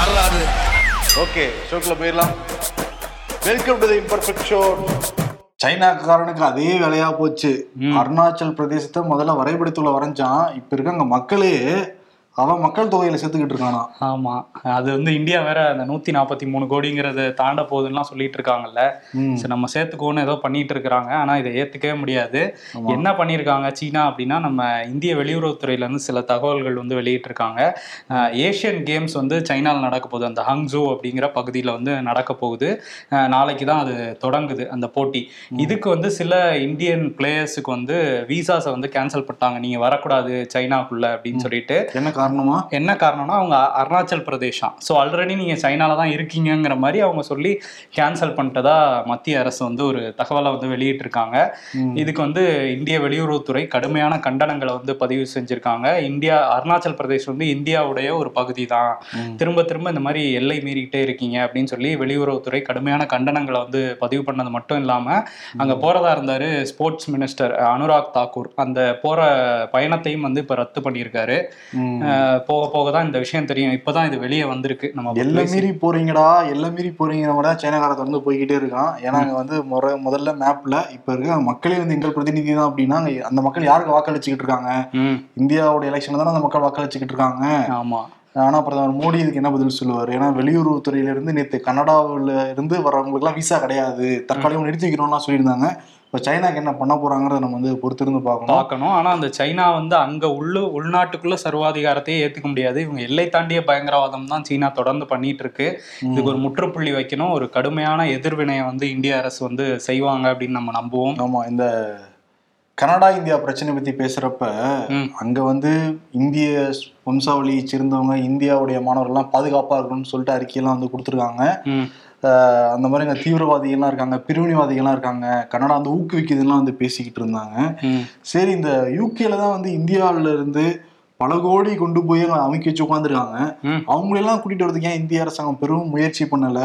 யாராது ஓகே ஷோக்குள்ள போயிடலாம். Welcome to the imperfect show சைனாக்காரனுக்கு அதே வேலையா போச்சு. அருணாச்சல் பிரதேசத்தை முதல்ல வரைபடத்துல வரைஞ்சான். இப்ப இருக்க அங்க மக்களே அவன் மக்கள் தொகையில சேர்த்துக்கிட்டு இருக்கானா? ஆமா. அது வந்து இந்தியா வேற அந்த நூத்தி நாற்பத்தி மூணு கோடிங்கிறத தாண்ட போகுதுன்னா சொல்லிட்டு இருக்காங்கல்ல. சரி நம்ம சேர்த்துக்கோன்னு ஏதோ பண்ணிட்டு இருக்கிறாங்க. ஆனா இதை ஏத்துக்கவே முடியாது. என்ன பண்ணியிருக்காங்க சீனா அப்படின்னா நம்ம இந்திய வெளியுறவுத்துறையில இருந்து சில தகவல்கள் வந்து வெளியிட்டிருக்காங்க. அஹ் ஏசியன் கேம்ஸ் வந்து சைனால நடக்க போகுது. அந்த ஹங்ஸோ அப்படிங்கிற பகுதியில வந்து நடக்க போகுது. நாளைக்கு தான் அது தொடங்குது அந்த போட்டி. இதுக்கு வந்து சில இந்தியன் பிளேயர்ஸுக்கு வந்து விசாஸை வந்து கேன்சல் பண்ணிட்டாங்க. நீங்க வரக்கூடாது சைனாக்குள்ள அப்படின்னு சொல்லிட்டு. காரணமா? என்ன காரணம்னா அவங்க அருணாச்சல் பிரதேஷம் ஸோ ஆல்ரெடி நீங்க சைனால தான் இருக்கீங்கங்கிற மாதிரி அவங்க சொல்லி கேன்சல் பண்ணிட்டதா மத்திய அரசு வந்து ஒரு தகவலை வந்து வெளியிட்டிருக்காங்க. இதுக்கு வந்து இந்திய வெளியுறவுத்துறை கடுமையான கண்டனங்களை வந்து பதிவு செஞ்சிருக்காங்க. இந்தியா அருணாச்சல் பிரதேஷ் வந்து இந்தியாவுடைய ஒரு பகுதி தான். திரும்ப திரும்ப இந்த மாதிரி எல்லை மீறிக்கிட்டே இருக்கீங்க அப்படின்னு சொல்லி வெளியுறவுத்துறை கடுமையான கண்டனங்களை வந்து பதிவு பண்ணது மட்டும் இல்லாம அங்க போறதா இருந்தாரு ஸ்போர்ட்ஸ் மினிஸ்டர் அனுராக் தாக்கூர். அந்த போற பயணத்தையும் வந்து இப்ப ரத்து பண்ணியிருக்காரு. போக போக தான் இந்த விஷயம் தெரியும். இப்பதான் இது வெளியே வந்திருக்கு. நம்ம எல்லை மீறி போறீங்கடா எல்லை மீறி போறீங்கிற மாதிரி தான் சைனாக்கார தொடர்ந்து போய்கிட்டே இருக்கான். ஏன்னா அங்க வந்து முறை முதல்ல மேப்ல இப்ப இருக்க மக்களே வந்து எங்கள் பிரதிநிதி தான் அப்படின்னா அந்த மக்கள் யாருக்கு வாக்களிச்சுக்கிட்டு இருக்காங்க? இந்தியாவோட எலெக்ஷன் தானே அந்த மக்கள் வாக்களிச்சுக்கிட்டு இருக்காங்க? ஆமா. ஆனா பிரதமர் மோடி இதுக்கு என்ன பதில் சொல்லுவார்? ஏன்னா வெளியுறவுத்துறையில இருந்து நேற்று கனடாவில் இருந்து வர்றவங்களுக்குலாம் விசா கிடையாது. தற்காலிகம் நிறுத்தி வைக்கிறோம்லாம் சொல்லியிருந்தாங்க. இப்போ சைனாக்கு என்ன பண்ண போறாங்கிறத நம்ம வந்து பொறுத்திருந்து பார்க்கணும். பார்க்கணும். ஆனா அந்த சைனா வந்து அங்க உள்ள உள்நாட்டுக்குள்ள சர்வாதிகாரத்தையே ஏத்துக்க முடியாது. இவங்க எல்லை தாண்டிய பயங்கரவாதம் தான் சீனா தொடர்ந்து பண்ணிட்டு இருக்கு இதுக்கு ஒரு முற்றுப்புள்ளி வைக்கணும். ஒரு கடுமையான எதிர்வினையை வந்து இந்திய அரசு வந்து செய்வாங்க அப்படின்னு நம்ம நம்புவோம். ஆமா இந்த கனடா இந்தியா பிரச்சனை பத்தி பேசுறப்ப. அங்க வந்து இந்திய வம்சாவளியை சேர்ந்தவங்க இந்தியாவுடைய மாணவர்கள்லாம் பாதுகாப்பா இருக்கணும்னு சொல்லிட்டு அறிக்கையெல்லாம் வந்து கொடுத்துருக்காங்க. அந்த மாதிரி அங்க தீவிரவாதிகள்லாம் இருக்காங்க பிரிவினைவாதிகள்லாம் இருக்காங்க. கனடா வந்து ஊக்குவிக்குதுலாம் வந்து பேசிக்கிட்டு இருந்தாங்க. சரி இந்த யூகேல தான் வந்து இந்தியாவில இருந்து பல கோடி கொண்டு போய் அங்க அமைக்க வச்சு உட்காந்துருக்காங்க. அவங்களெல்லாம் கூட்டிட்டு வரதுக்கு ஏன் இந்திய அரசாங்கம் பெரும் முயற்சி பண்ணல?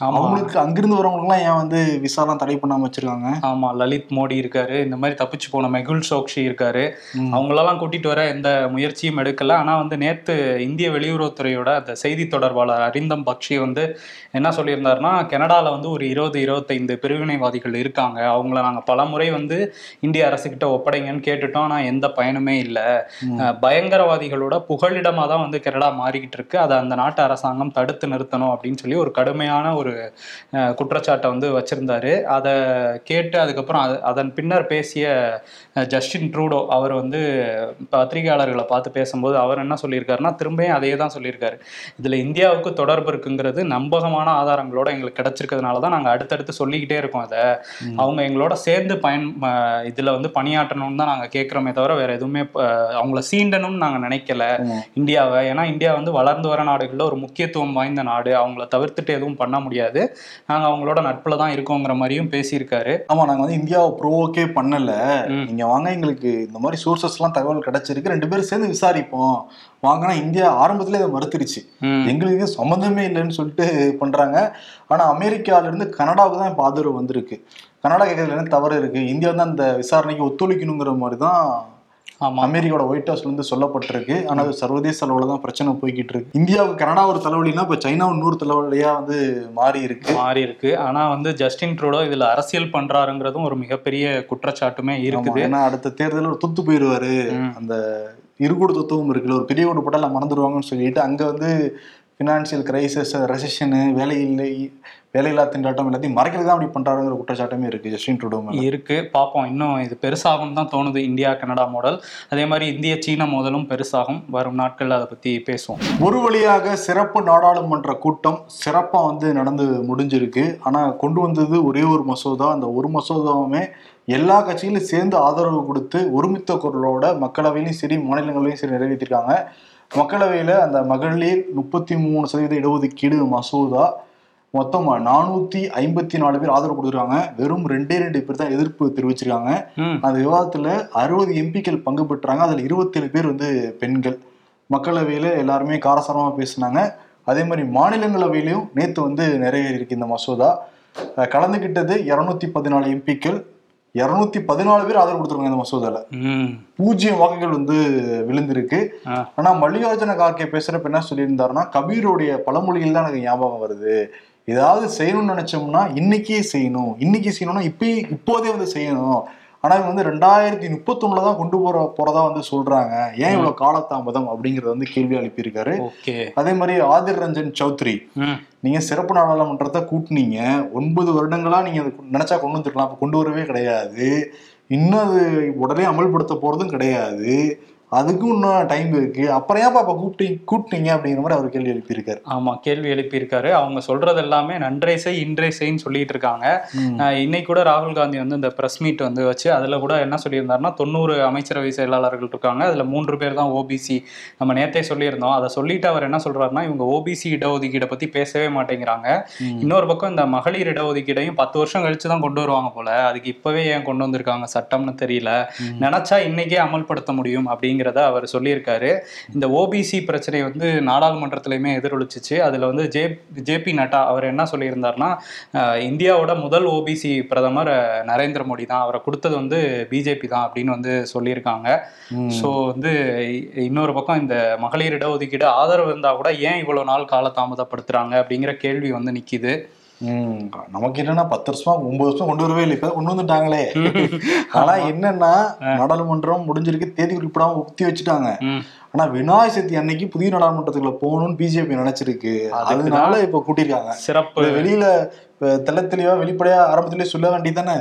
அவங்களுக்கு அங்கிருந்து வரவங்களுக்குலாம் ஏன் வந்து விசாலாம் தடை பண்ணாம வச்சிருக்காங்க? ஆமா லலித் மோடி இருக்காரு. இந்த மாதிரி தப்பிச்சு போன மெகுல் சோக்ஷி இருக்காரு. அவங்களெல்லாம் கூட்டிட்டு வர எந்த முயற்சியும் எடுக்கல. ஆனா வந்து நேத்து இந்திய வெளியுறவுத்துறையோட அந்த செய்தி தொடர்பாளர் அரிந்தம் பக்ஷி வந்து என்ன சொல்லியிருந்தாருன்னா கனடால வந்து ஒரு இருபது இருபத்தைந்து பிரிவினைவாதிகள் இருக்காங்க. அவங்கள நாங்க பல முறை வந்து இந்திய அரசுகிட்ட ஒப்படைங்கன்னு கேட்டுட்டோம். ஆனா எந்த பயனுமே இல்லை. பயங்கரவாதிகளோட புகலிடமா தான் வந்து கனடா மாறிக்கிட்டு இருக்கு. அதை அந்த நாட்டு அரசாங்கம் தடுத்து நிறுத்தணும் அப்படின்னு சொல்லி ஒரு கடுமையான ஒரு அஹ், குற்றச்சாட்டை வந்து வச்சிருந்தாரு. அதை கேட்டு அதுக்கப்புறம் அது- அதன் பின்னர் பேசிய ஜஸ்டின் ட்ரூடோ அவர் வந்து பத்திரிகையாளர்களை பார்த்து பேசும்போது அவர் என்ன சொல்லியிருக்காருன்னா திரும்பியும் அதே தான் சொல்லியிருக்காரு. இதுல இந்தியாவுக்கு தொடர்பு இருக்குங்கிறது நம்பகமான ஆதாரங்களோட எங்களுக்கு கிடைச்சிருக்கிறதுனால தான் நாங்க அடுத்தடுத்து சொல்லிக்கிட்டே இருக்கோம் அதை அவங்க எங்களோட சேர்ந்து பயன் இதுல வந்து பணியாற்றணும்னு தான் நாங்க கேட்கிறோமே தவிர வேற எதுவுமே அவங்கள சீண்டணும்னு நாங்க நினைக்கல. இந்தியாவை ஏன்னா இந்தியா வந்து வளர்ந்து வர நாடுகள்ல ஒரு முக்கியத்துவம் வாய்ந்த நாடு. அவங்கள தவிர்த்துட்டு எதுவும் பண்ண முடியாது. நாங்க அவங்களோட நட்புல தான் இருக்கோங்கிற மாதிரியும் பேசியிருக்காரு. ஆமா நாங்க வந்து இந்தியாவை ப்ரோவோக்கே பண்ணல. ம். நீங்க வாங்க எங்களுக்கு இந்த மாதிரி சோர்சஸ் எல்லாம் தகவல் கிடைச்சிருக்கு. ரெண்டு பேரும் சேர்ந்து விசாரிப்போம். வாங்கினா இந்தியா ஆரம்பத்துல இதை மறுத்துருச்சு. எங்களுக்கு சம்மந்தமே இல்லைன்னு சொல்லிட்டு பண்றாங்க. ஆனா அமெரிக்கால இருந்து கனடாவுக்கு தான் இப்ப ஆதரவு வந்திருக்கு. கனடா கேட்கறதுல என்ன தவறு இருக்கு? இந்தியா வந்து அந்த விசாரணைக்கு ஒத்துழைக்கணுங்கிற மாதிரி தான் அமெரிக்காவோட ஒயிட் ஹவுஸ்ல இருந்து சொல்லப்பட்டிருக்கு. ஆனா அது சர்வதேச அளவுல தான் பிரச்சனை போய்கிட்டு இருக்கு இந்தியாவுக்கு கனடா ஒரு தலைவலினா இப்ப சைனா இன்னொரு தலைவலியா வந்து மாறி இருக்கு மாறி இருக்கு ஆனா வந்து ஜஸ்டின் ட்ரூடோ இதுல அரசியல் பண்றாருங்கிறதும் ஒரு மிகப்பெரிய குற்றச்சாட்டுமே இருக்குது. ஏன்னா அடுத்த தேர்தலில் ஒரு துத்து போயிருவாரு ம். அந்த இருகூடு தத்துவம் இருக்குல்ல ஒரு பெரிய ஒரு போட்டால மறந்துடுவாங்கன்னு சொல்லிட்டு அங்க வந்து ஃபினான்சியல் கிரைசிஸ் ரெசஷனு வேலை இல்லை வேலையில்லா திண்டாட்டம் எல்லாத்தையும் மறைக்கிறது தான் அப்படி பண்றாருங்கிற குற்றச்சாட்டமே இருக்கு ஜஸ்டின் ட்ரூடோ இருக்கு. பார்ப்போம் இன்னும் இது பெருசாகும் தான் தோணுது. இந்தியா கனடா மோடல் அதே மாதிரி இந்திய சீன மோதலும் பெருசாகும். வரும் நாட்கள்ல அதை பத்தி பேசுவோம். ஒரு வழியாக சிறப்பு நாடாளுமன்ற கூட்டம் சிறப்பா வந்து நடந்து முடிஞ்சிருக்கு. ஆனா கொண்டு வந்தது ஒரே ஒரு மசோதா. அந்த ஒரு மசோதாவுமே எல்லா கட்சிகளும் சேர்ந்து ஆதரவு கொடுத்து ஒருமித்த குரலோட மக்களவையிலும் சரி மாநிலங்களையும் சரி நிறைவேற்றிருக்காங்க. மக்களவையில அந்த மகளிர் முப்பத்தி மூணு சதவீத இடஒதுக்கீடு மசோதா மொத்தம் நானூத்தி ஐம்பத்தி நாலு பேர் ஆதரவு கொடுத்துருக்காங்க. வெறும் ரெண்டே ரெண்டு பேர் தான் எதிர்ப்பு தெரிவிச்சிருக்காங்க. அந்த விவாதத்துல அறுபது எம்பிக்கள் பங்கு பெற்றாங்க. அதுல இருபத்தேழு பேர் வந்து பெண்கள். மக்களவையில எல்லாருமே காரசாரமா பேசினாங்க. அதே மாதிரி மாநிலங்களவையிலையும் நேத்து வந்து நிறைவேறி இருக்கு இந்த மசோதா. கலந்துகிட்டது இருநூத்தி பதினாலு எம்பிக்கள். இருநூத்தி பதினாலு பேர் ஆதரவு கொடுத்துருக்காங்க இந்த மசோதால. பூஜ்ஜியம் வாக்குகள் வந்து விழுந்திருக்கு. ஆனா மல்லிகார்ஜுன கார்கே பேசுறப்ப என்ன சொல்லியிருந்தாருன்னா கபீருடைய பழமொழிகள் தான் எனக்கு ஞாபகம் வருது. ஏதாவது செய்யணும்னு நினைச்சோம்னா இன்னைக்கே செய்யணும். இன்னைக்கு செய்யணும்னா இப்பயே இப்போதே வந்து செய்யணும். ஆனா இவங்க வந்து ரெண்டாயிரத்தி முப்பத்தொன்னுல தான் கொண்டு போற போறதா வந்து சொல்றாங்க. ஏன் இவ்வளவு காலதாமதம் அப்படிங்கறத வந்து கேள்வி எழுப்பியிருக்காரு. ஓகே. அதே மாதிரி ஆதிர் ரஞ்சன் சௌத்ரி. நீங்க சிறப்பு நாடாளுமன்றத்தை கூட்டுனீங்க. ஒன்பது வருடங்களா நீங்க நினைச்சா கொண்டு வந்துருக்கலாம் கொண்டு வரவே கிடையாது. இன்னும் அது உடனே அமல்படுத்த போறதும் கிடையாது. அதுக்கும் இன்னும் டைம் இருக்கு. அப்புறம் ஏன்ப்பா இப்ப கூப்பிட்டு கூட்டினீங்க அப்படிங்கிற மாதிரி அவர் கேள்வி எழுப்பியிருக்காரு. ஆமா கேள்வி எழுப்பியிருக்காரு. அவங்க சொல்றது எல்லாமே நன்றே செய் இன்றே செய்ன்னு சொல்லிட்டு இருக்காங்க இன்னைக்கு கூட ராகுல் காந்தி வந்து இந்த பிரஸ் மீட் வந்து வச்சு அதுல கூட என்ன சொல்லியிருந்தாருன்னா தொண்ணூறு அமைச்சரவை செயலாளர்கள் இருக்காங்க. அதுல மூன்று பேர் தான் ஓபிசி நம்ம நேத்தே சொல்லியிருந்தோம். அதை சொல்லிட்டு அவர் என்ன சொல்றாருன்னா இவங்க ஓபிசி இடஒதுக்கீடை பத்தி பேசவே மாட்டேங்கிறாங்க. இன்னொரு பக்கம் இந்த மகளிர் இடஒதுக்கீடையும் பத்து வருஷம் கழிச்சு தான் கொண்டு வருவாங்க போல. அதுக்கு இப்பவே ஏன் கொண்டு வந்திருக்காங்க? சட்டம்னு தெரியல. நினைச்சா இன்னைக்கே அமல்படுத்த முடியும் அப்படிங்கிறத அவர் சொல்லியிருக்காரு. இந்த ஓபிசி பிரச்சனை வந்து நாடாளுமன்றத்திலையுமே எதிரொலிச்சிச்சு. அதுல வந்து ஜே ஜேபி நட்டா அவர் என்ன சொல்லியிருந்தாருன்னா அஹ், இந்தியாவோட முதல் ஓபிசி பிரதமர் நரேந்திர மோடி தான். அவரை கொடுத்தது வந்து பிஜேபி தான் அப்படின்னு வந்து சொல்லியிருக்காங்க. ஸோ வந்து இன்னொரு பக்கம் இந்த மகளிர் இடஒதுக்கீடு ஆதரவு இருந்தா கூட ஏன் இவ்வளவு நாள் கால தாமதப்படுத்துறாங்க அப்படிங்கிற கேள்வி வந்து நிக்குது. ம், நமக்கு என்னன்னா பத்து வருஷமா ஒன்பது வருஷம் கொண்டு வரவே இல்லை. இப்ப கொண்டு வந்துட்டாங்களே. ஆனா என்னன்னா நாடாளுமன்றம் முடிஞ்சிருக்கு. தேதி குறிப்பிடாம ஒத்தி வச்சுட்டாங்க. ஆனா விநாயக சதுர்த்தி அன்னைக்கு புதிய நாடாளுமன்றத்துக்குள்ள போகணும்னு பிஜேபி நினைச்சிருக்கு. அதனால இப்ப கூட்டியிருக்காங்க. சிறப்பு. வெளியில தெள்ள தெளிவா வெளிப்படையா ஆரம்பத்திலேயே சொல்ல வேண்டியதானே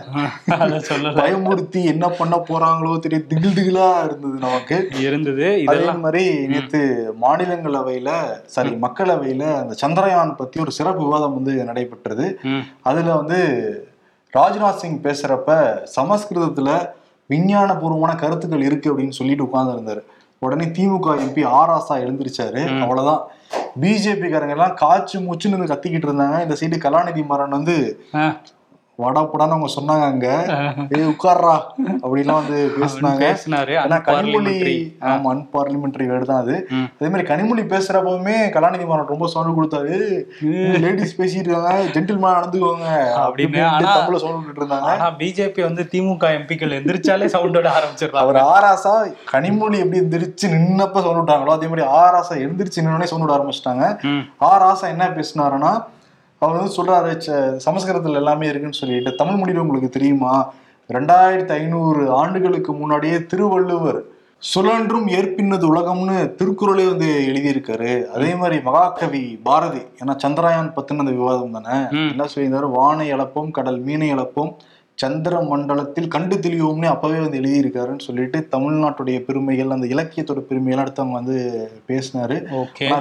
பயமுறுத்தி என்ன பண்ண போறாங்களோ தெரியும் திகில் திகிலா இருந்தது நமக்கு. இருந்தது. அதே இதெல்லாம் மாதிரி நேத்து மாநிலங்களவையில சாரி மக்களவையில அந்த சந்திரயான் பத்தி ஒரு சிறப்பு விவாதம் வந்து நடைபெற்றது. அதுல வந்து ராஜ்நாத் சிங் பேசுறப்ப சமஸ்கிருதத்துல விஞ்ஞானபூர்வமான கருத்துக்கள் இருக்கு அப்படின்னு சொல்லிட்டு உட்கார்ந்து இருந்தாரு உடனே திமுக எம்பி ஆராசா எழுந்திருச்சாரு. அவ்வளவுதான். பிஜேபி காரங்க எல்லாம் காய்ச்சி மூச்சுன்னு கத்திக்கிட்டு இருந்தாங்க. இந்த சைடு கலாநிதி மாறன் வந்து ஆ, வடப்படான்னு அவங்க சொன்னாங்க அங்க. ஏய் உட்கார்றா. அப்படிலாம் வந்து பேசினாங்க. ஏன்னா கனிமொழி. ஆமா அன்பார்லிமெண்டரி வேர்டு தான் அது. அதே மாதிரி கனிமொழி பேசுறப்பவுமே கலாநிதி மாறன் ரொம்ப சவுண்ட் கொடுத்தாரு. லேடிஸ் பேசிட்டு இருக்காங்க ஜென்டில்மேன் நடந்துக்குவாங்க அப்படின்னு, ஆனா- தமிழ்ல சவுண்ட் இருந்தாங்க. ஆனா பிஜேபி வந்து திமுக எம்பிக்கள் எந்திரிச்சாலே சவுண்டோட ஆரம்பிச்சிடுறாங்க. அவர் ஆராசா கனிமொழி எப்படி எந்திரிச்சு நின்னப்ப சவுண்ட் விட்டாங்களோ அதே மாதிரி ஆராசா எந்திரிச்சு நின்னோடனே சவுண்ட் விட ஆரம்பிச்சிட்டாங்க. ஆராசா என்ன பேசினாருன்னா அவர் வந்து சொல்றாரு "ச- சமஸ்கிருதத்துல எல்லாமே இருக்குன்னு சொல்லிட்டு தமிழ் மொழியில உங்களுக்கு தெரியுமா? ரெண்டாயிரத்தி ஐநூறு ஆண்டுகளுக்கு முன்னாடியே திருவள்ளுவர் சுழன்றும் ஏற்பின்னது உலகம்னு திருக்குறளே வந்து எழுதியிருக்காரு. அதே மாதிரி மகாகவி பாரதி ஏன்னா சந்திரயான் பத்தின அந்த விவாதம் தானே. என்ன சொல்லியிருந்தாரு? வானை இழப்போம் கடல் மீனை இழப்போம் சந்திர மண்டலத்தில் கண்டு தெளிவோம்னு அப்பவே வந்து எழுதியிருக்காருன்னு சொல்லிட்டு தமிழ்நாட்டுடைய பெருமைகள் அந்த இலக்கியத்தோட பெருமைகள் அடுத்து அவங்க வந்து பேசினாரு.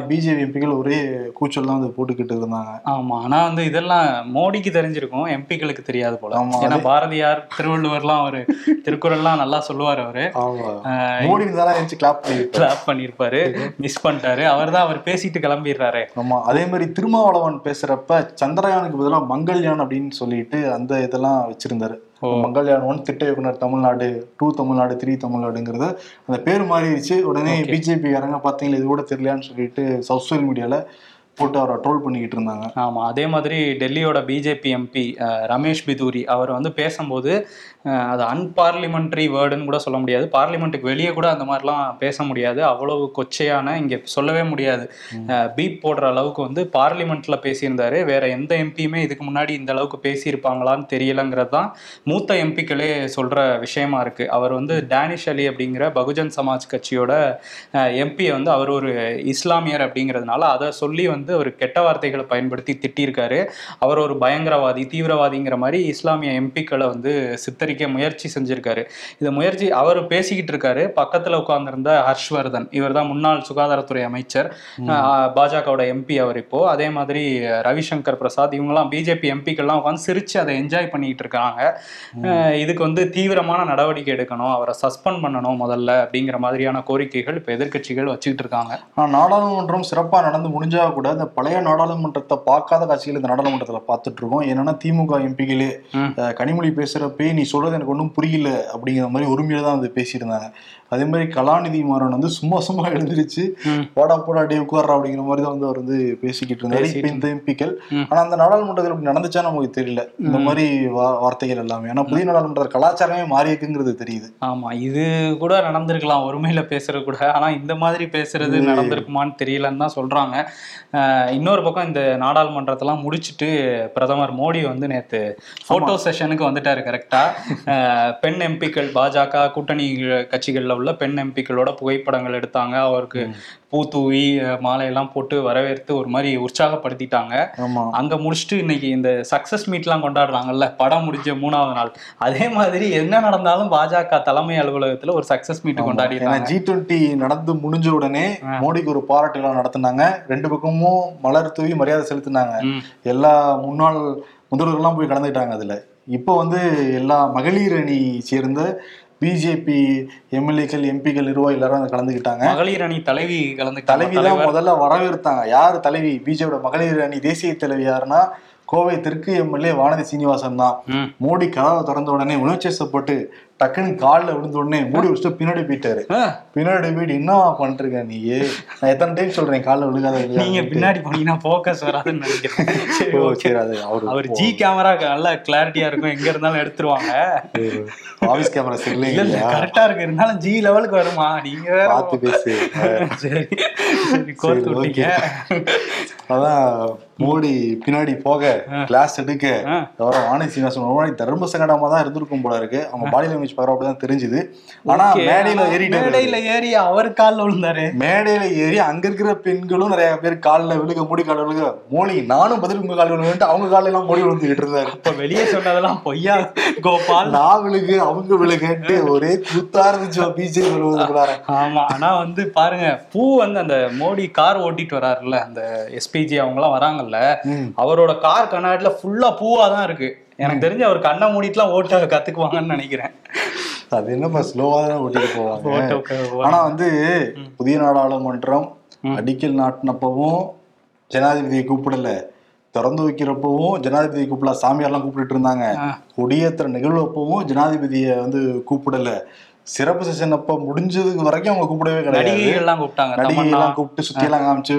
பிஜேபி எம்பிகள் ஒரே கூச்சல் தான் வந்து போட்டுக்கிட்டு இருந்தாங்க. ஆமா. ஆனா வந்து இதெல்லாம் மோடிக்கு தெரிஞ்சிருக்கும் எம்பிக்களுக்கு தெரியாது போல. ஏன்னா பாரதியார் திருவள்ளுவர்லாம் அவரு திருக்குறள்லாம் நல்லா சொல்லுவார் அவரு. மோடி தானே கிளாப் கிளாப் பண்ணிருப்பாரு. மிஸ் பண்ணிட்டாரு. அவர் தான் அவர் பேசிட்டு கிளம்பிடுறாரு. ஆமா. அதே மாதிரி திருமாவளவன் பேசுறப்ப சந்திரயானுக்கு பதிலா மங்கள்யான் அப்படின்னு சொல்லிட்டு அந்த இதெல்லாம் வச்சிருந்தாரு. மங்கள்யான் ஒன் திட்ட இயக்குனர் தமிழ்நாடு டூ தமிழ்நாடு த்ரீ தமிழ்நாடுங்கிறது அந்த பேர் மாறிடுச்சு உடனே. பிஜேபி காரங்க பாத்தீங்களா இது கூட தெரியலையான்னு சொல்லிட்டு சோசியல் மீடியால போட்டு அவரை ட்ரோல் பண்ணிக்கிட்டு இருந்தாங்க. ஆமா அதே மாதிரி டெல்லியோட பிஜேபி எம்பி ரமேஷ் பிதூரி அவர் வந்து பேசும்போது அது அன்பார்லிமெண்ட்ரி வேர்டுன்னு கூட சொல்ல முடியாது. பார்லிமெண்ட்டுக்கு வெளியே கூட அந்த மாதிரிலாம் பேச முடியாது. அவ்வளவு கொச்சையான இங்க சொல்லவே முடியாது. பீப் போடுற அளவுக்கு வந்து பார்லிமெண்ட்ல பேசியிருந்தாரு. வேற எந்த எம்பியுமே இதுக்கு முன்னாடி இந்த அளவுக்கு பேசியிருப்பாங்களான்னு தெரியலங்கிறது தான் மூத்த எம்பிக்களே சொல்ற விஷயமா இருக்கு. அவர் வந்து டேனிஷ் அலி அப்படிங்கிற பகுஜன் சமாஜ் கட்சியோட எம்பியை வந்து அவர் ஒரு இஸ்லாமியர் அப்படிங்கிறதுனால அதை சொல்லி வந்து ஒரு கெட்ட வார்த்தைகளை பயன்படுத்தி திட்டியிருக்காரு. அவர் ஒரு பயங்கரவாதி தீவிரவாதிங்கிற மாதிரி இஸ்லாமிய எம்பிக்களை வந்து சித்தரிக்க முயற்சி செஞ்சிருக்காரு. இந்த முயற்சி அவர் பேசிக்கிட்டு இருக்காரு. பக்கத்துல உட்கார்ந்திருந்த ஹர்ஷ்வர்தன் இவர் தான் முன்னாள் சுகாதாரத்துறை அமைச்சர் பாஜகவோட எம்பி அவர் இப்போ. அதே மாதிரி ரவிசங்கர் பிரசாத் இவங்கெல்லாம் பிஜேபி எம்பிக்கெல்லாம் உட்காந்து சிரிச்சு அதை என்ஜாய் பண்ணிட்டு இருக்காங்க. இதுக்கு வந்து தீவிரமான நடவடிக்கை எடுக்கணும். அவரை சஸ்பெண்ட் பண்ணணும் முதல்ல அப்படிங்கிற மாதிரியான கோரிக்கைகள் இப்போ எதிர்க்கட்சிகள் வச்சுக்கிட்டு இருக்காங்க. நாடாளுமன்றம் சிறப்பா நடந்து முடிஞ்சா கூட இந்த பழைய நாடாளுமன்றத்தை பார்க்காத கட்சிகள் இந்த நாடாளுமன்றத்துல பார்த்துட்டு இருக்கோம் என்னன்னா திமுக எம்பிகளே. கனிமொழி பேசுறப்பே நீ சொல்றது எனக்கு ஒன்றும் புரியல அப்படிங்கிற மாதிரி உரிமையில தான் வந்து பேசியிருந்தாங்க. அதே மாதிரி கலாநிதி மாறன் வந்து சும்மா சும்மா எழுந்திருச்சு. போடா போடா டே உட்கார்றா அப்படிங்கிற மாதிரி தான் வந்து அவர் வந்து பேசிக்கிட்டு இருந்தாரு. இப்ப இந்த எம்பிக்கள். ஆனா அந்த நாடாளுமன்றத்தில் இப்படி நடந்துச்சா நமக்கு தெரியல. இந்த மாதிரி வார்த்தைகள் எல்லாமே. ஆனா புதிய நாடாளுமன்ற கலாச்சாரமே மாறி இருக்குங்கிறது தெரியுது. ஆமா இது கூட நடந்திருக்கலாம். ஒருமையில பேசுறது கூட. ஆனா இந்த மாதிரி பேசுறது நடந்திருக்குமான்னு தெரியலன்னு தான் சொல்றாங்க. இன்னொரு பக்கம் இந்த நாடாளுமன்றத்தெல்லாம் முடிச்சிட்டு பிரதமர் மோடி வந்து நேத்து போட்டோ செஷனுக்கு வந்துட்டாரு கரெக்டா பெண் எம்பிக்கள் பாஜக கூட்டணி கட்சிகள்ல உள்ள பெண் எம்பிக்களோட புகைப்படங்கள் எடுத்தாங்க. அவருக்கு பூ தூவி மாலையெல்லாம் போட்டு வரவேற்று ஒரு மாதிரி உற்சாகப்படுத்திட்டாங்க. அங்க முடிச்சுட்டு இன்னைக்கு இந்த சக்சஸ் மீட்லாம் கொண்டாடுறாங்கல்ல படம் முடிஞ்ச மூணாவது நாள். அதே மாதிரி என்ன நடந்தாலும் பாஜக தலைமை அலுவலகத்துல ஒரு சக்சஸ் மீட் கொண்டாடிட்டாங்க. ஜி டுவெண்ட்டி நடந்து முடிஞ்ச உடனே மோடிக்கு ஒரு பாராட்டு விழா நடத்தினாங்க. ரெண்டு பக்கமும் மலர் தூவி மரியாதை செலுத்தினாங்க. எல்லா முன்னாள் முதல்வர்கள்லாம் போய் கலந்துக்கிட்டாங்க அதுல. இப்போ வந்து எல்லா மகளிர் அணி சேர்ந்த பிஜேபி எம்எல்ஏக்கள் எம்பிக்கள் நிர்வாகி எல்லாரும் அதுல கலந்துக்கிட்டாங்க. மகளிர் அணி தலைவி கலந்து தலைவி தான் முதல்ல வரவேற்றாங்க. யார் தலைவி? பிஜேபியோட மகளிர் அணி தேசிய தலைவி யாருன்னா கோவை தெற்கு எம்எல்ஏ வானதி சீனிவாசன் தான். மோடி கதவை திறந்த உடனே உணர்ச்சிசப்பட்டு டக்குன்னு காலில் விழுந்த உடனே மூடி வச்சுட்டு பின்னாடி போயிட்டாரு. பின்னாடி போயிட்டு என்ன பண்ணிருக்க நீ நான் எத்தனை டைம் சொல்றேன் காலில் விழுகாத நீங்க பின்னாடி போனீங்கன்னா போக்கஸ் வராதுன்னு நினைக்கிறேன். சரி, அது அவரு அவர் ஜி கேமரா நல்லா கிளாரிட்டியா இருக்கும். எங்க இருந்தாலும் எடுத்துருவாங்க. ஆபீஸ் கேமரா இல்லையா? கரெக்டா இருக்கு. இருந்தாலும் ஜி லெவலுக்கு வருமா? நீங்க வேற பார்த்து பேசு. சரி கோர்த்து அதான் மோடி பின்னாடி போக கிளாஸ் எடுக்க. அவரும் வாணி சீனிவாசன் தர்ம சங்கடமா தான் இருந்திருக்கும் போல இருக்கு. அவங்க பாடி லாங்குவேஜ் பார்க்குற அப்படிதான் தெரிஞ்சுது. ஆனா மேடையில ஏறிட்டாரு மேடையில ஏறி அவர் கால்ல விழுந்தாரு. மேடையில ஏறி அங்க இருக்கிற பெண்களும் நிறைய பேர் காலில் விழுக மூடி காலில் விழுக மோடி நானும் பதில் உங்க காலில் விழுந்துட்டு அவங்க காலில் எல்லாம் மோடி விழுந்துகிட்டு இருந்தாரு. இப்ப வெளியே சொன்னதெல்லாம் பொய்யா? கோபால்? நான் விழுகு அவங்க விழுகன்ட்டு ஒரே குத்தா இருந்துச்சு பிஜேபி விழுவதுக்குள்ளார ஆமா ஆனா வந்து பாருங்க பூ வந்து அந்த மோடி கார் ஓட்டிட்டு வராருல்ல அந்த எஸ்பிஜி அவங்க எல்லாம் வராங்கல்ல ம். அவரோட கார் கண்ணாடில ஃபுல்லா பூவா தான் இருக்கு. எனக்கு தெரிஞ்சு அவர் கண்ணை மூடிட்டுலாம் ஓட்ட கத்துக்குவாங்கன்னு நினைக்கிறேன். அது என்னப்பா ஸ்லோவா தான் ஓட்டிட்டு போவாங்க. ஆனா வந்து புதிய நாடாளுமன்றம் அடிக்கல் நாட்டினப்பவும் ஜனாதிபதியை கூப்பிடல. திறந்து வைக்கிறப்பவும் ஜனாதிபதியை கூப்பிடல. சாமியார்லாம் கூப்பிட்டுட்டு இருந்தாங்க. கொடியேற்ற நிகழ்வு அப்பவும் ஜனாதிபதியை வந்து கூப்பிடல. சிறப்பு செஷன் அப்ப முடிஞ்சதுக்கு வரைக்கும் அவங்க கூப்பிடவே கிடையாது. நடிகைகள்லாம் கூப்பிட்டாங்க நடிகைலாம் கூப்பிட்டு சுத்தி எல்லாம் காமிச்சு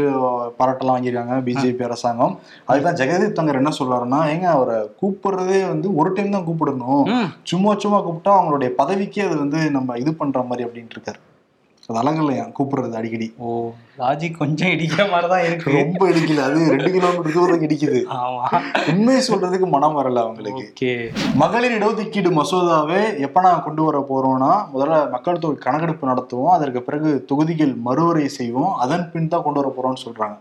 பாராட்டெல்லாம் வாங்கியிருக்காங்க பிஜேபி அரசாங்கம். அதுதான் ஜெகதீப் தங்கர் என்ன சொல்றாருன்னா ஏங்க அவரை கூப்பிடுறதே வந்து ஒரு டைம் தான் கூப்பிடணும். சும்மா சும்மா கூப்பிட்டா அவங்களுடைய பதவிக்கே அது வந்து நம்ம இது பண்ற மாதிரி அப்படின்ட்டு இருக்காரு. அழகில்லையா கூப்பிடுறது அடிக்கடி. ஓ லாஜிக் கொஞ்சம் இடிக்கிற மாதிரி தான் இருக்கு. ரொம்ப இடிக்கல. அது ரெண்டு கிலோமீட்டர் தூரத்துக்கு இடிக்குது. ஆமா. உண்மையை சொல்றதுக்கு மனம் வரல அவங்களுக்கு. ஓகே. மகளிர் இடஒதுக்கீடு மசோதாவை எப்ப நான் கொண்டு வர போறோம்னா முதல்ல மக்கள் தொகை கணக்கெடுப்பு நடத்துவோம். அதற்கு பிறகு தொகுதிகள் மறுவரை செய்வோம். அதன் பின் தான் கொண்டு வர போறோம்னு சொல்றாங்க.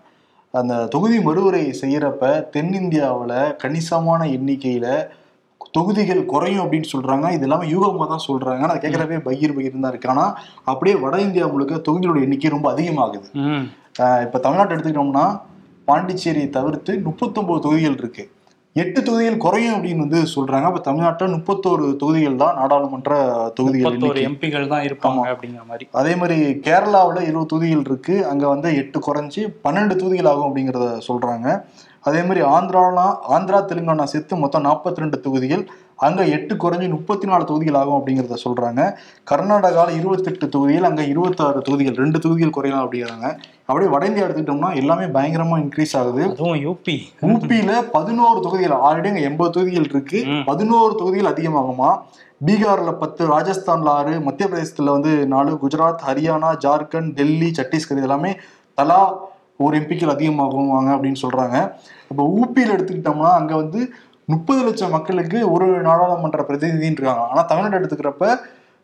அந்த தொகுதி மறுவரை செய்யறப்ப தென்னிந்தியாவுல கணிசமான எண்ணிக்கையில தொகுதிகள் குறையும் அப்படின்னு சொல்றாங்க. இது இல்லாம யூகமா தான் சொல்றாங்க. நான் கேட்கறவே பகீர் பகீர் தான் இருக்கு. ஆனா அப்படியே வட இந்தியா முழுக்க தொகுதிகளோட எண்ணிக்கை ரொம்ப அதிகமாகுது. இப்ப தமிழ்நாட்டை எடுத்துக்கிட்டோம்னா பாண்டிச்சேரியை தவிர்த்து முப்பத்தொன்பது தொகுதிகள் இருக்கு. எட்டு தொகுதிகள் குறையும் அப்படின்னு வந்து சொல்றாங்க. அப்ப தமிழ்நாட்டில் முப்பத்தோரு தொகுதிகள் தான் நாடாளுமன்ற தொகுதிகள். எம்பிகள் தான் இருப்பாங்க அப்படிங்கிற மாதிரி. அதே மாதிரி கேரளாவில் இருபது தொகுதிகள் இருக்கு. அங்க வந்து எட்டு குறைஞ்சி பன்னெண்டு தொகுதிகள் ஆகும் அப்படிங்கிறத சொல்றாங்க. அதே மாதிரி ஆந்திராலாம் ஆந்திரா தெலுங்கானா சேர்த்து மொத்தம் நாற்பத்தி ரெண்டு தொகுதிகள். அங்க எட்டு குறைஞ்சி முப்பத்தி நாலு தொகுதிகள் ஆகும் அப்படிங்கிறத சொல்றாங்க. கர்நாடகாவில் இருபத்தெட்டு தொகுதிகள் அங்க இருபத்தாறு தொகுதிகள் ரெண்டு தொகுதிகள் குறையலாம் அப்படிங்கிறாங்க. அப்படியே வட இந்தியா எடுத்துக்கிட்டோம்னா எல்லாமே பயங்கரமா இன்க்ரீஸ் ஆகுது. அதுவும் யூபி ஊபியில பதினோரு தொகுதிகள் ஆல்ரெடி அங்க எண்பது தொகுதிகள் இருக்கு. ம். பதினோரு தொகுதிகள் அதிகமாகுமா? பீகார்ல பத்து ராஜஸ்தான்ல ஆறு மத்திய பிரதேசத்துல வந்து நாலு குஜராத் ஹரியானா ஜார்க்கண்ட் டெல்லி சத்தீஸ்கர் இது எல்லாமே தலா ஒரு எம்பிக்கள் அதிகமாகுவாங்க அப்படின்னு சொல்றாங்க. இப்போ ஊபியில எடுத்துக்கிட்டோம்னா அங்க வந்து முப்பது லட்சம் மக்களுக்கு ஒரு நாடாளுமன்ற பிரதிநிதின்னு இருக்காங்க. ஆனா தமிழ்நாடு எடுத்துக்கிறப்ப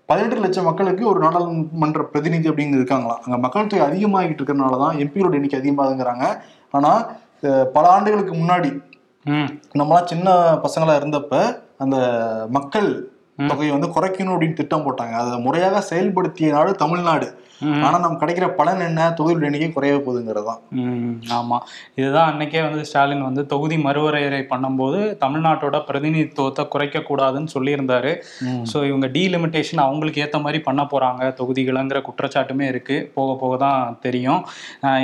பதினெட்டு லட்சம் மக்களுக்கு ஒரு நாடாளுமன்ற பிரதிநிதி அப்படின்னு இருக்காங்களாம் அங்க மக்கள் தொகை அதிகமாகிட்டு இருக்கிறனால தான் எம்பியோட எண்ணிக்கை அதிகமாகுங்கிறாங்க ஆனா அஹ், பல ஆண்டுகளுக்கு முன்னாடி நம்மளாம் சின்ன பசங்களா இருந்தப்ப அந்த மக்கள் தொகையை வந்து குறைக்கணும் அப்படின்னு திட்டம் போட்டாங்க. அதை முறையாக செயல்படுத்திய நாடு தமிழ்நாடு. ஆனா நம்ம கிடைக்கிற பலன் என்ன? தொகுதியோட எண்ணிக்கை குறைய போகுதுங்கிறது தான் ம், ஆமா. இதுதான் அன்னைக்கே வந்து ஸ்டாலின் வந்து தொகுதி மறுவரையறை பண்ணும்போது தமிழ்நாட்டோட பிரதிநிதித்துவத்தை குறைக்க கூடாதுன்னு சொல்லியிருந்தாரு ஸோ இவங்க டீலிமிட்டேஷன் அவங்களுக்கு ஏற்ற மாதிரி பண்ண போறாங்க. தொகுதிகளுங்கிற குற்றச்சாட்டுமே இருக்கு. போக போக தான் தெரியும்.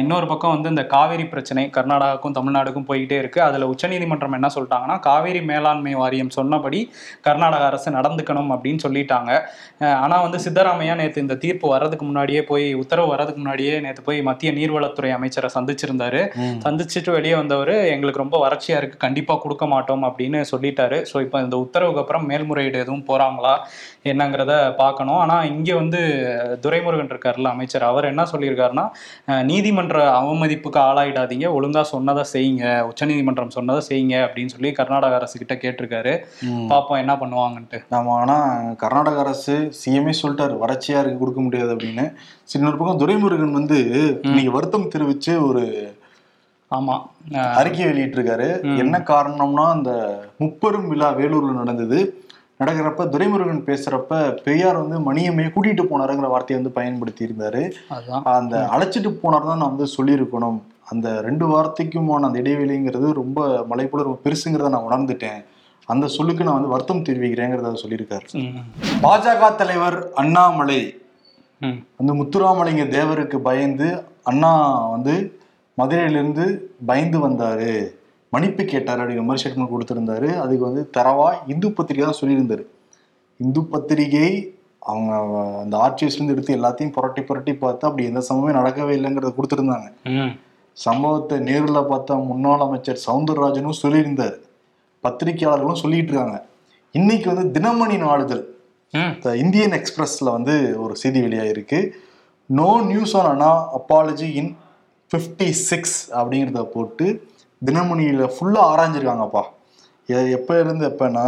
இன்னொரு பக்கம் வந்து இந்த காவேரி பிரச்சனை கர்நாடகாவுக்கும் தமிழ்நாடுக்கும் போய்கிட்டே இருக்கு. அதுல உச்சநீதிமன்றம் என்ன சொல்லிட்டாங்கன்னா காவேரி மேலாண்மை வாரியம் சொன்னபடி கர்நாடக அரசு நடந்துக்கணும் அப்படின்னு சொல்லிட்டாங்க. அஹ் ஆனா வந்து சித்தராமையா நேற்று இந்த தீர்ப்பு வர்றதுக்கு முன்னாடியே போய் உத்தரவு வர்றதுக்கு முன்னாடியே நேற்று போய் மத்திய நீர்வளத்துறை அமைச்சரை சந்திச்சிருந்தாரு. சந்திச்சுட்டு வெளியே வந்தவர் எங்களுக்கு ரொம்ப வறட்சியா இருக்கு கண்டிப்பா கொடுக்க மாட்டோம் அப்படின்னு சொல்லிட்டாரு. ஸோ இப்போ இந்த உத்தரவுக்கு அப்புறம் மேல்முறையீடு எதுவும் போறாங்களா? என்னங்கிறத பார்க்கணும். ஆனா இங்க வந்து துரைமுருகன் இருக்காருல்ல அமைச்சர். அவர் என்ன சொல்லியிருக்காருன்னா நீதிமன்ற அவமதிப்புக்கு ஆளாயிடாதீங்க. ஒழுங்கா சொன்னதை செய்யுங்க. உச்சநீதிமன்றம் சொன்னதை செய்யுங்க அப்படின்னு சொல்லி கர்நாடக அரசு கிட்ட கேட்டிருக்காரு. பார்ப்போம் என்ன பண்ணுவாங்கன்ட்டு. ஆமா ஆனா கர்நாடக அரசு சிஎம்ஏ சொல்லிட்டாரு. வறட்சியா இருக்கு கொடுக்க முடியாது அப்படின்னு. சரி, இன்னொரு பக்கம் துரைமுருகன் வந்து இன்னைக்கு வருத்தம் தெரிவிச்சு ஒரு ஆமா. அறிக்கை வெளியிட்டிருக்காரு. என்ன காரணம்னா அந்த முப்பெரும் விழா வேலூர்ல நடந்தது. நடக்கிறப்ப துரைமுருகன் பேசுறப்ப பெரியார் வந்து மணியம்மையை கூட்டிட்டு போனாருங்கிற வார்த்தையை வந்து பயன்படுத்தி இருந்தாரு அந்த அழைச்சிட்டு போனார் தான் நான் வந்து சொல்லியிருக்கணும். அந்த ரெண்டு வார்த்தைக்குமான அந்த இடைவெளிங்கிறது ரொம்ப மலை போல ரொம்ப பெருசுங்கிறத நான் உணர்ந்துட்டேன். அந்த சொல்லுக்கு நான் வந்து வருத்தம் தெரிவிக்கிறேங்கிறத சொல்லியிருக்காரு. பாஜக தலைவர் அண்ணாமலை. வந்து முத்துராமலிங்க தேவருக்கு பயந்து அண்ணா வந்து மதுரையிலிருந்து பயந்து வந்தாரு. மன்னிப்பு கேட்டார் அப்படிங்கிற மாதிரி ஸ்டேட்மெண்ட் கொடுத்திருந்தாரு. அதுக்கு வந்து தரவா இந்து பத்திரிகை தான் சொல்லியிருந்தாரு. இந்து பத்திரிகை அவங்க அந்த ஆர்ச்சியஸ்லேருந்து எடுத்து எல்லாத்தையும் புரட்டி புரட்டி பார்த்து அப்படி எந்த சம்பவமே நடக்கவே இல்லைங்கிறத கொடுத்துருந்தாங்க. சம்பவத்தை நேரில் பார்த்த முன்னாள் அமைச்சர் சவுந்தரராஜனும் சொல்லியிருந்தார். பத்திரிகையாளர்களும் சொல்லிட்டு இருக்காங்க. இன்னைக்கு வந்து தினமணி நாளிதழ். இந்தியன் எக்ஸ்பிரஸ்ல வந்து ஒரு செய்தி வெளியாயிருக்கு. No news on Anna apology in fifty six அப்படிங்கிறத போட்டு தினமணியில் ஃபுல்லாக ஆராய்ஞ்சிருக்காங்கப்பா. எப்போ இருந்து எப்போனா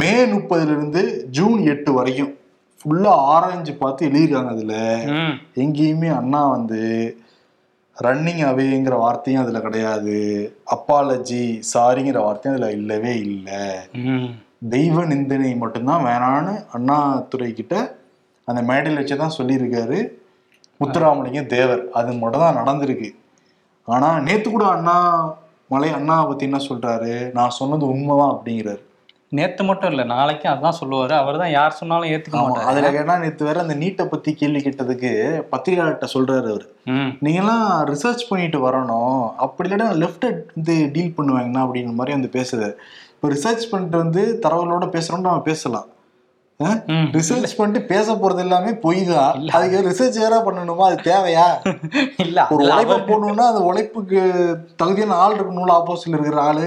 மே முப்பதுலேருந்து ஜூன் எட்டு வரைக்கும் ஃபுல்லாக ஆராய்ஞ்சு பார்த்து எழுதியிருக்காங்க அதில். எங்கேயுமே அண்ணா வந்து ரன்னிங் அவேங்கிற வார்த்தையும் அதில் கிடையாது. அப்பாலஜி சாரிங்கிற வார்த்தையும் அதில் இல்லவே இல்லை. தெய்வ நிந்தனை மட்டும்தான் வேணான்னு அண்ணாதுரை கிட்ட அந்த மேடையில் வச்சு தான் சொல்லியிருக்காரு. முத்துராமலிங்க தேவர். அது மட்டும் தான் நடந்திருக்கு. ஆனா நேத்து கூட அண்ணா மலை அண்ணாவை பத்தி என்ன சொல்றாரு நான் சொன்னது உண்மைதான் அப்படிங்கிறாரு. நேத்து மட்டும் இல்ல நாளைக்கும் அதான் சொல்லுவாரு. அவர் தான் யார் சொன்னாலும் ஏத்துக்க மாட்டாரு. அதுல கேட்டா நேத்து வேற அந்த நீட்டை பத்தி கேள்வி கேட்டதுக்கு பத்திரிகையாளர்கிட்ட சொல்றாரு அவரு. நீங்கெல்லாம் ரிசர்ச் பண்ணிட்டு வரணும். அப்படி இல்லாட்டா லெஃப்ட் வந்து டீல் பண்ணுவாங்கண்ணா அப்படிங்கிற மாதிரி வந்து பேசுது இப்போ ரிசர்ச் பண்ணிட்டு வந்து தரவுகளோட பேசுறோம்னு நம்ம பேசலாம். ரிசர்ச் பண்ணிட்டு பேச போறது எல்லாமே பொய் தான். அதுக்கு ரிசர்ச் வேற பண்ணணுமா? அது தேவையா? இல்ல. ஒரு உழைப்பை போடணும்னா அந்த உழைப்புக்கு தகுதியான ஆள் இருக்கணும்ல ஆப்போசிட்ல இருக்கிற ஆளு.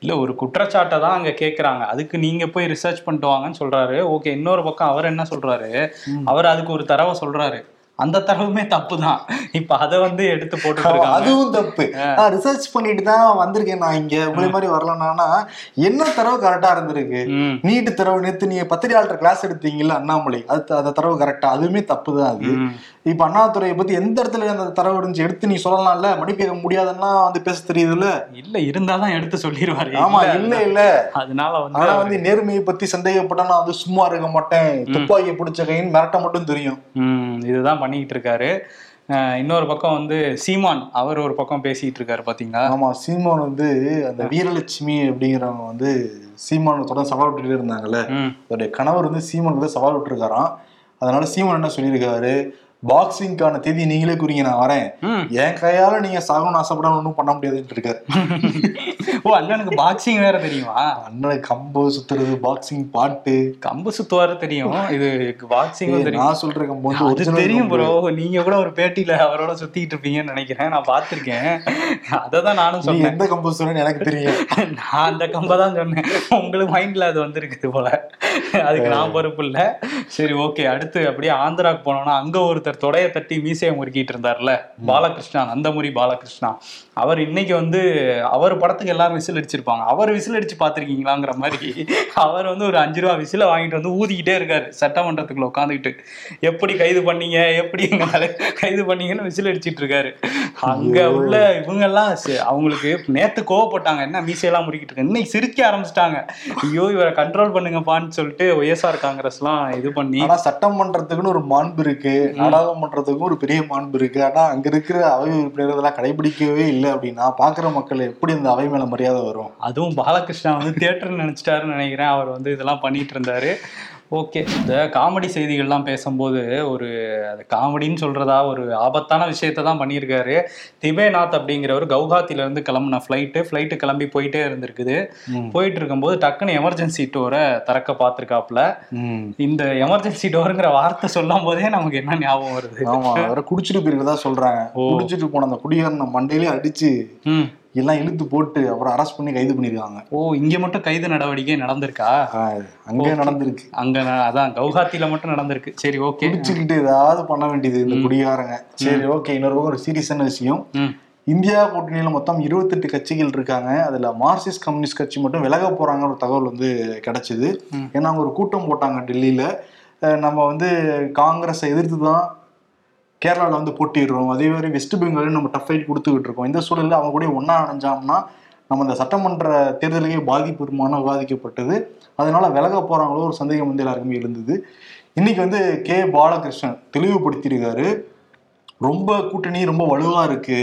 இல்ல ஒரு குற்றச்சாட்டை தான் அங்க கேக்குறாங்க. அதுக்கு நீங்க போய் ரிசர்ச் பண்ணிட்டு வாங்கன்னு சொல்றாரு. ஓகே இன்னொரு பக்கம் அவர் என்ன சொல்றாரு? அவர் அதுக்கு ஒரு தரவை சொல்றாரு. அந்த தரவுமே தப்பு தான் இப்ப அதை வந்து எடுத்து இருக்காங்க. அதுவும் தப்பு. நான் ரிசர்ச் பண்ணிட்டு தான் வந்திருக்கேன் நான் இங்க. உங்களை மாதிரி வரலன்னா என்ன தரவு கரெக்டா இருந்திருக்கு? நீட்டு தரவு நேத்து நீங்க பத்திரிகையாளர் கிளாஸ் எடுத்தீங்கல்ல அண்ணாமலை. அது அந்த தரவு கரெக்டா அதுவுமே தப்பு தான் அது. இப்ப அண்ணாதுறையை பத்தி எந்த இடத்துல அந்த தரவு இருந்துச்சு? எடுத்து நீ சொல்லலாம்ல? மன்னிப்பு கேட்க முடியாதுன்னா வந்து பேச தெரியுதுல்ல? இல்ல இருந்தாதான் எடுத்து சொல்லிடுவாரு ஆமா இல்ல, இல்ல அதனால வந்து ஆனா வந்து நேர்மையை பத்தி சந்தேகப்பட்டா நான் வந்து சும்மா இருக்க மாட்டேன். துப்பாக்கி பிடிச்ச கைன்னு மிரட்ட மட்டும் தெரியும். இதுதான் பண்ணிக்கிட்டு இருக்காரு. இன்னொரு பக்கம் வந்து சீமான் அவர் ஒரு பக்கம் பேசிட்டு இருக்காரு பாத்தீங்களா? ஆமா சீமான் வந்து அந்த வீரலட்சுமி அப்படிங்கிறவங்க வந்து சீமான் தொடர்ந்து சவால் விட்டுட்டே இருந்தாங்கல்ல. அவருடைய கணவர் வந்து சீமான் வந்து சவால் விட்டுருக்காராம். அதனால சீமான் என்ன சொல்லியிருக்காரு? பாக்ஸிங்கான தேதி நீங்களே குறிங்க நான் வரேன். என் கையால நீங்க சாகணும்னு ஆசைப்பட ஒன்றும் பண்ண முடியாதுன்னு இருக்காரு ஓ அண்ணனுக்கு பாக்ஸிங் வேற தெரியுமா? அண்ணனுக்கு கம்பு சுத்துறது பாக்ஸிங் பாட்டு. கம்பு சுத்துவாரு தெரியும். இது தெரியும். நான் சொல்ற கம்பு அது தெரியும். ப்ரோ நீங்க கூட ஒரு பேட்டியில அவரோட சுத்திட்டு இருப்பீங்கன்னு நினைக்கிறேன். நான் பார்த்திருக்கேன். அததான் நானும் நீ சொன்னேன். எந்த கம்பு சொல்றேன்னு எனக்கு தெரியும். நான் அந்த கம்பை தான் சொன்னேன். உங்களுக்கு மைண்ட்ல அது வந்திருக்குது போல. அதுக்கு நான் பொறுப்பு இல்ல. சரி ஓகே. அடுத்து அப்படியே ஆந்திராக்கு போனோம்னா அங்க ஒருத்தர் தொடைய தட்டி மீசையை முறுக்கிட்டு இருந்தார்ல பாலகிருஷ்ணா நந்தமுரி பாலகிருஷ்ணா அவர் இன்னைக்கு வந்து அவர் படத்துக்கு எல்லாரும் விசில் அடிச்சிருப்பாங்க. அவர் விசில் அடிச்சு பார்த்திருக்கீங்களாங்கிற மாதிரி அவர் வந்து ஒரு அஞ்சு ரூபா விசில வாங்கிட்டு வந்து ஊதிக்கிட்டே இருக்காரு சட்டமன்றத்துக்குள்ள உட்காந்துக்கிட்டு எப்படி கைது பண்ணீங்க? எப்படி எங்களால கைது பண்ணீங்கன்னு விசில் அடிச்சிட்டு இருக்காரு. அங்க உள்ள இவங்க எல்லாம் அவங்களுக்கு நேத்து கோவப்பட்டாங்க. என்ன மீசையெல்லாம் முறுக்கிட்டு இருக்கு? இன்னைக்கு சிரிக்க ஆரம்பிச்சிட்டாங்க. ஐயோ இவரை கண்ட்ரோல் பண்ணுங்கப்பான்னு சொல்லிட்டு ஒய்எஸ்ஆர் காங்கிரஸ்லாம் இது பண்ணி ஆனா சட்டமன்றத்துக்குன்னு ஒரு மாண்பு இருக்கு. நாடாளுமன்றத்துக்கும் ஒரு பெரிய மாண்பு இருக்கு. ஆனா அங்க இருக்கிற அவை உறுப்பினர்கள் இதெல்லாம் கடைபிடிக்கவே இல்லை அப்படின்னா பாக்குற மக்கள் எப்படி இந்த அவை மேல மரியாதை வரும்? அதுவும் பாலகிருஷ்ணா வந்து தியேட்டர் நினைச்சிட்டாருன்னு நினைக்கிறேன். அவர் வந்து இதெல்லாம் பண்ணிட்டு இருந்தாரு. ஓகே. இந்த காமெடி செய்திகள்லாம் பேசும்போது ஒரு அது காமெடின்னு சொல்றதா ஒரு ஆபத்தான விஷயத்தை தான் பண்ணியிருக்காரு. திபேநாத் அப்படிங்கிறவர் கவுஹாத்தில இருந்து கிளம்புன ஃப்ளைட்டு ஃப்ளைட்டு கிளம்பி போயிட்டே இருந்திருக்குது. போயிட்டு இருக்கும்போது டக்குன்னு எமர்ஜென்சி டோரை திறக்க பார்த்துருக்காப்புல. இந்த எமர்ஜென்சி டோருங்கிற வார்த்தை சொல்லும் போதே நமக்கு என்ன ஞாபகம் வருது? ஆமா அவரை குடிச்சிட்டு போயிருக்கதா சொல்றாங்க. ஓ. குடிச்சிட்டு போன அந்த குடிகாரனை மண்டையிலே அடிச்சு எல்லாம் இழுத்து போட்டு அப்புறம் அரெஸ்ட் பண்ணி கைது பண்ணிருக்காங்க. ஓ இங்க மட்டும் கைது நடவடிக்கை நடந்திருக்கா? அங்கே நடந்திருக்கு. அங்க அதான் கவுஹாத்தில மட்டும் நடந்திருக்கு. சரி ஓகே. குடிச்சுக்கிட்டு ஏதாவது பண்ண வேண்டியது இந்த குடிகாரங்க. சரி ஓகே இன்னொரு ஒரு சீரியஸான விஷயம். இந்தியா கூட்டணியில மொத்தம் இருபத்தெட்டு கட்சிகள் இருக்காங்க. அதுல மார்க்சிஸ்ட் கம்யூனிஸ்ட் கட்சி மட்டும் விலக போறாங்க ஒரு தகவல் வந்து கிடைச்சது. ஏன்னா அவங்க ஒரு கூட்டம் போட்டாங்க டெல்லியில. நம்ம வந்து காங்கிரஸை எதிர்த்து தான் கேரளாவில் வந்து போட்டிடுறோம் அதே மாதிரி வெஸ்ட் பெங்காலையும் நம்ம டஃப் ஃபைட் கொடுத்துக்கிட்டு இருக்கோம். இந்த சூழலில் அவங்க கூட ஒன்றா அணைஞ்சோம்னா நம்ம இந்த சட்டமன்ற தேர்தலுக்கே பாதிப்பு இருக்குமான்னு விவாதிக்கப்பட்டது அதனால விலக போறாங்களோ ஒரு சந்தேகம் வந்து எல்லாருக்குமே இருந்தது இன்னைக்கு வந்து கே. பாலகிருஷ்ணன் தெளிவுபடுத்தியிருக்காரு. ரொம்ப கூட்டணி ரொம்ப வலுவா இருக்கு.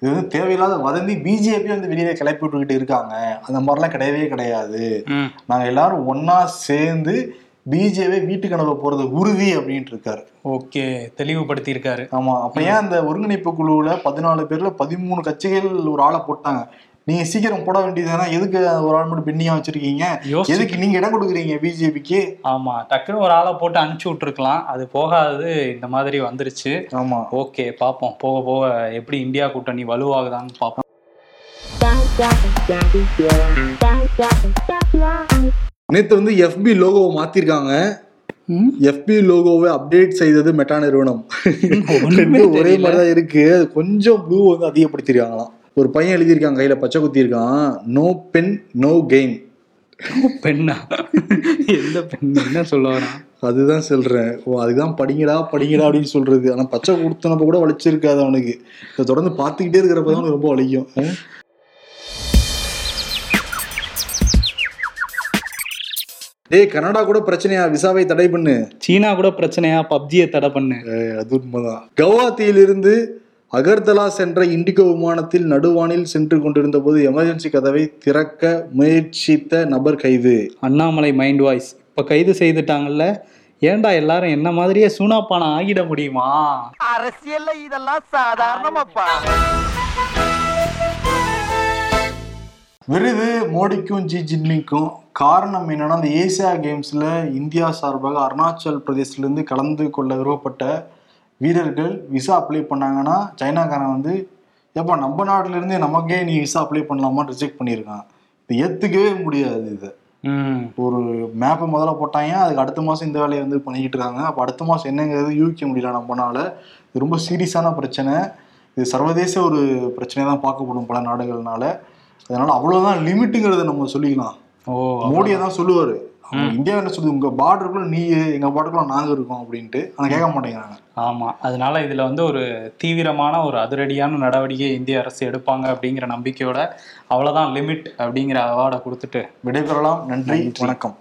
இது வந்து தேவையில்லாத வதந்தி பிஜேபி வந்து வெளியில கிளப்பி விட்டுக்கிட்டு இருக்காங்க. அந்த மாதிரிலாம் கிடையவே கிடையாது. ம். நாங்க எல்லாரும் ஒண்ணா சேர்ந்து பிஜேபி வீட்டுக்கு அனுப்ப போறது உறுதி அப்படின்ட்டு இருக்காரு ஓகே தெளிவுபடுத்தி இருக்காரு ஆமா அப்ப ஏன் அந்த ஒருங்கிணைப்பு குழுவுல பதினாலு பேர்ல பதிமூணு கட்சிகள் ஒரு ஆளை போட்டாங்க? நீங்க சீக்கிரம் போட வேண்டியதுனா எதுக்கு ஒரு ஆள் மட்டும் பெண்ணியா வச்சிருக்கீங்க? எதுக்கு நீங்க இடம் கொடுக்குறீங்க பிஜேபிக்கு ஆமா டக்குன்னு ஒரு ஆளை போட்டு அனுப்பிச்சு விட்டுருக்கலாம். அது போகாதது இந்த மாதிரி வந்துருச்சு. ஆமா. ஓகே பார்ப்போம் போக போக எப்படி இந்தியா கூட்டணி வலுவாகுதான்னு பார்ப்போம் நேத்து வந்து எஃபி லோகோவை மாத்திருக்காங்க. ம், எஃபி லோகோவை அப்டேட் செய்தது மெட்டா நிறுவனம். ஒரே. மாதிரி தான் இருக்கு. அது கொஞ்சம் ப்ளூ வந்து அதிகப்படுத்திருக்காங்களாம். ஒரு பையன் எழுதியிருக்கான் கையில பச்சை குத்தி இருக்கான். நோ பென் நோ கெயின் பெண்ணா எந்த பெண் என்ன சொல்ல வரான்? அதுதான் சொல்றேன். ஓ அதுதான் படிங்கடா படிங்கடா அப்படின்னு சொல்றது. ஆனா பச்சை கொடுத்தனப்ப கூட வலிச்சிருக்காது அவனுக்கு. தொடர்ந்து பார்த்துக்கிட்டே இருக்கிறப்ப தான் ரொம்ப வலிக்கும். டேய் கனடா கூட பிரச்சனையா? விசாவை தடை பண்ணு. சீனா கூட பிரச்சனையா? பப்ஜியை தடை பண்ணு. அது உண்மைதான். கவுஹாத்தியிலிருந்து அகர்தலா சென்ற இண்டிகோ விமானத்தில் நடுவானில் சென்று கொண்டிருந்த போது எமர்ஜென்சி கதவை திறக்க முயற்சித்த நபர் கைது. அண்ணாமலை மைண்ட் வாய்ஸ் இப்ப கைது செய்துட்டாங்கல்ல? ஏன்டா எல்லாரும் என்ன மாதிரியே சூனாப்பான ஆகிட முடியுமா? அரசியல்ல இதெல்லாம் சாதாரணமாப்பா. விருது மோடிக்கும் ஜி ஜின்பிங்க்கும் காரணம் என்னன்னா அந்த ஏசியா கேம்ஸ்ல இந்தியா சார்பாக அருணாச்சல் பிரதேசத்துல இருந்து கலந்து கொள்ள விருப்பப்பட்ட வீரர்கள் விசா அப்ளை பண்ணாங்கன்னா சைனாக்காரன் வந்து ஏப்பா நம்ம நாட்டுல இருந்தே நமக்கே நீ விசா அப்ளை பண்ணலாமான்னு ரிஜெக்ட் பண்ணியிருக்கான். இது ஏத்துக்கவே முடியாது இதை. ஒரு மேப்பை முதல்ல போட்டாங்க அதுக்கு அடுத்த மாதம் இந்த வேலையை வந்து பண்ணிக்கிட்டு இருக்காங்க? அப்போ அடுத்த மாதம் என்னங்கிறது யூகிக்க முடியல நம்மனால. இது ரொம்ப சீரியஸான பிரச்சனை. இது சர்வதேச ஒரு பிரச்சனை தான் பார்க்கப்படும் பல நாடுகள்னால. அதனால அவ்வளவுதான் லிமிட்டுங்கிறத நம்ம சொல்லிக்கலாம் ஓ மோடியை தான் சொல்லுவாரு. இந்தியா என்ன சொல்லுது? உங்க பார்டருக்குள்ள நீ எங்க பார்டருக்குள்ள நாங்க இருக்கோம் அப்படின்ட்டு. ஆனா கேட்க மாட்டேங்கிறாங்க. ஆமா. அதனால இதுல வந்து ஒரு தீவிரமான ஒரு அதிரடியான நடவடிக்கை இந்திய அரசு எடுப்பாங்க அப்படிங்கிற நம்பிக்கையோட அவ்வளவுதான் லிமிட் அப்படிங்கிற அவார்டை கொடுத்துட்டு விடைபெறலாம். நன்றி. வணக்கம்.